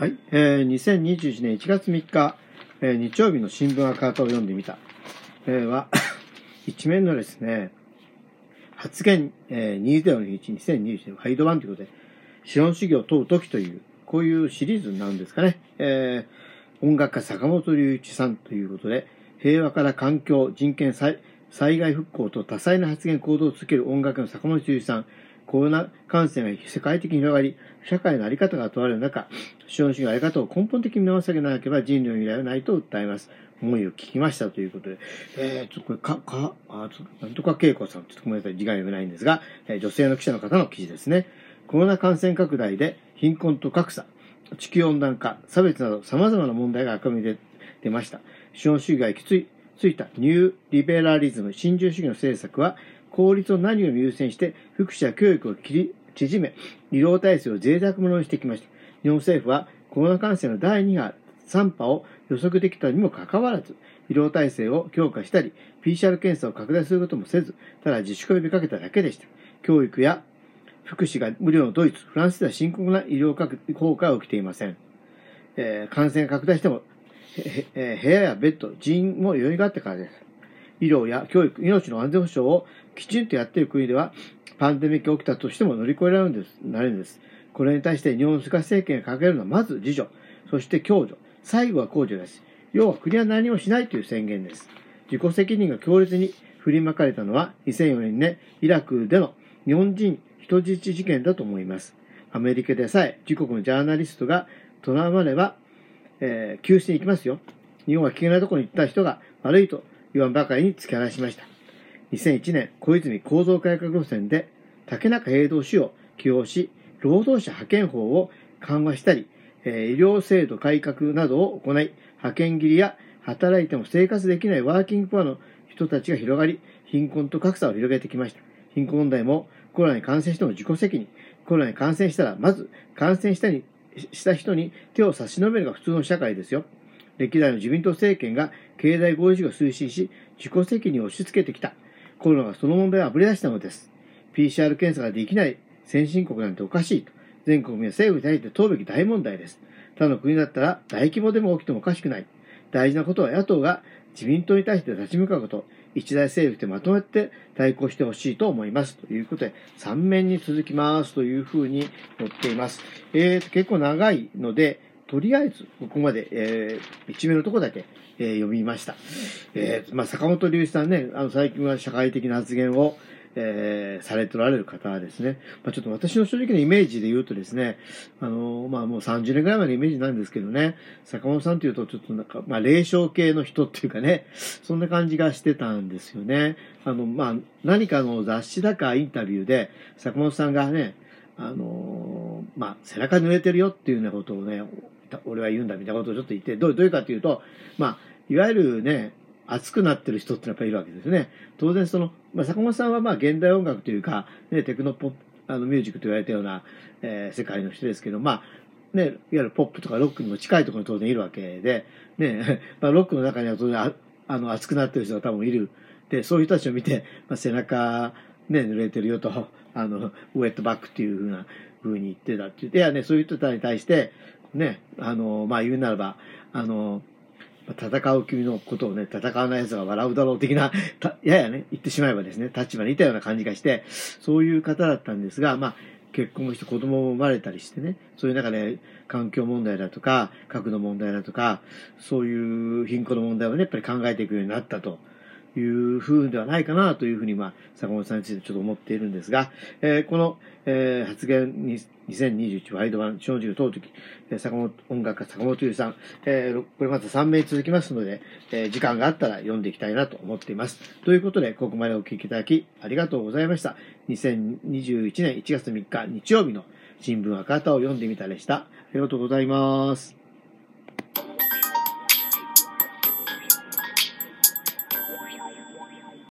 はい、えー、2021年1月3日、えー、日曜日の新聞赤旗を読んでみた、えー、は、一面のですね、発言、えー、2021、2021年、ハイド版ということで、資本主義を問う時という、こういうシリーズなんですかね。えー、音楽家坂本龍一さんということで、平和から環境、人権災、災害復興と多彩な発言行動を続ける音楽の坂本龍一さん、コロナ感染が世界的に広がり、社会の在り方が問われる中、資本主義の在り方を根本的に見直さなければ人類の未来はないと訴えます。思いを聞きましたということで、えー、ちょっとこれ、か、か、あ、ちょっと、なんとか恵子さん、ちょっとごめんなさい、時間読めないんですが、えー、女性の記者の方の記事ですね。コロナ感染拡大で貧困と格差、地球温暖化、差別など様々な問題が赤みで出ました。資本主義が行き着いついたニューリベラリズム、新自由主義の政策は、効率を何より優先して、福祉や教育を切り縮め、医療体制を脆弱者にしてきました。日本政府はコロナ感染の第2波、3波を予測できたにもかかわらず、医療体制を強化したり、PCR 検査を拡大することもせず、ただ自粛を呼びかけただけでした。教育や福祉が無料のドイツ、フランスでは深刻な医療効果が起きていません。えー、感染が拡大しても、えー、部屋やベッド、人員も余裕があったからです。医療や教育、命の安全保障をきちんとやっている国では、パンデミックが起きたとしても乗り越えられるんです、なるんです。これに対して日本の菅政権が掲げるのはまず自助、そして共助、最後は公助です。要は国は何もしないという宣言です。自己責任が強烈に振りまかれたのは2004年ね、イラクでの日本人人質事件だと思います。アメリカでさえ自国のジャーナリストがとらわれば、えー、救出に行きますよ。日本は危険なところに行った人が悪いと言わんばかりに突き放しました。2001年、小泉構造改革路線で竹中平道氏を起用し、労働者派遣法を緩和したり、え医療制度改革などを行い、派遣切りや働いても生活できないワーキングプアの人たちが広がり、貧困と格差を広げてきました。貧困問題もコロナに感染しても自己責任。コロナに感染したら、まず感染したにした人に手を差し伸べるが普通の社会ですよ。歴代の自民党政権が経済合意主義を推進し、自己責任を押し付けてきた。コロナがその問題をあぶり出したのです。PCR 検査ができない先進国なんておかしいと。全国民は政府に対して問うべき大問題です。他の国だったら大規模でも起きてもおかしくない。大事なことは野党が自民党に対して立ち向かうこと、一大政府でまとめて対抗してほしいと思います。ということで、3面に続きますというふうに載っています。えー、結構長いので、とりあえず、ここまで、えー、一面のとこだけ、えー、読みました。えー、まあ、坂本龍一さんね、あの、最近は社会的な発言を、えー、されておられる方はですね、まあ、ちょっと私の正直なイメージで言うとですね、あの、まあ、もう30年ぐらい前のイメージなんですけどね、坂本さんというとちょっとなんか、まあ、霊障系の人っていうかね、そんな感じがしてたんですよね。あの、まあ、何かの雑誌だかインタビューで、坂本さんがね、あの、まあ、背中濡れてるよっていうようなことをね、俺は言うんだみたいなことをちょっと言って、どうどういうかというと、まあ、いわゆるね、熱くなってる人ってやっぱりいるわけですね。当然その、まあ、坂本さんはまあ現代音楽というか、ね、テクノポ、あのミュージックと言われたような、えー、世界の人ですけど、まあ、ね、いわゆるポップとかロックにも近いところに当然いるわけで、ね、まあ、ロックの中には当然ああの熱くなってる人が多分いる。で、そういう人たちを見て、まあ、背中、ね、濡れてるよと、あの、ウェットバックっていうふうな、ふうに言ってたって言って、いやね、そういう人たちに対して、ね、あの、まあ言うならば、あの、戦う君のことをね、戦わない奴が笑うだろう的な、ややね、言ってしまえばですね、立場にいたような感じがして、そういう方だったんですが、まあ、結婚もして子供も生まれたりしてね、そういう中で環境問題だとか、核の問題だとか、そういう貧困の問題をね、やっぱり考えていくようになったと。いうふうではないかなというふうに、まあ、坂本さんについてちょっと思っているんですが、えー、この、えー、発言に、2021ワイド版、正直問うとき、坂本、音楽家坂本優さん、えー、これまた3名続きますので、えー、時間があったら読んでいきたいなと思っています。ということで、ここまでお聞きいただき、ありがとうございました。2021年1月3日日曜日の新聞赤旗を読んでみたでした。ありがとうございます。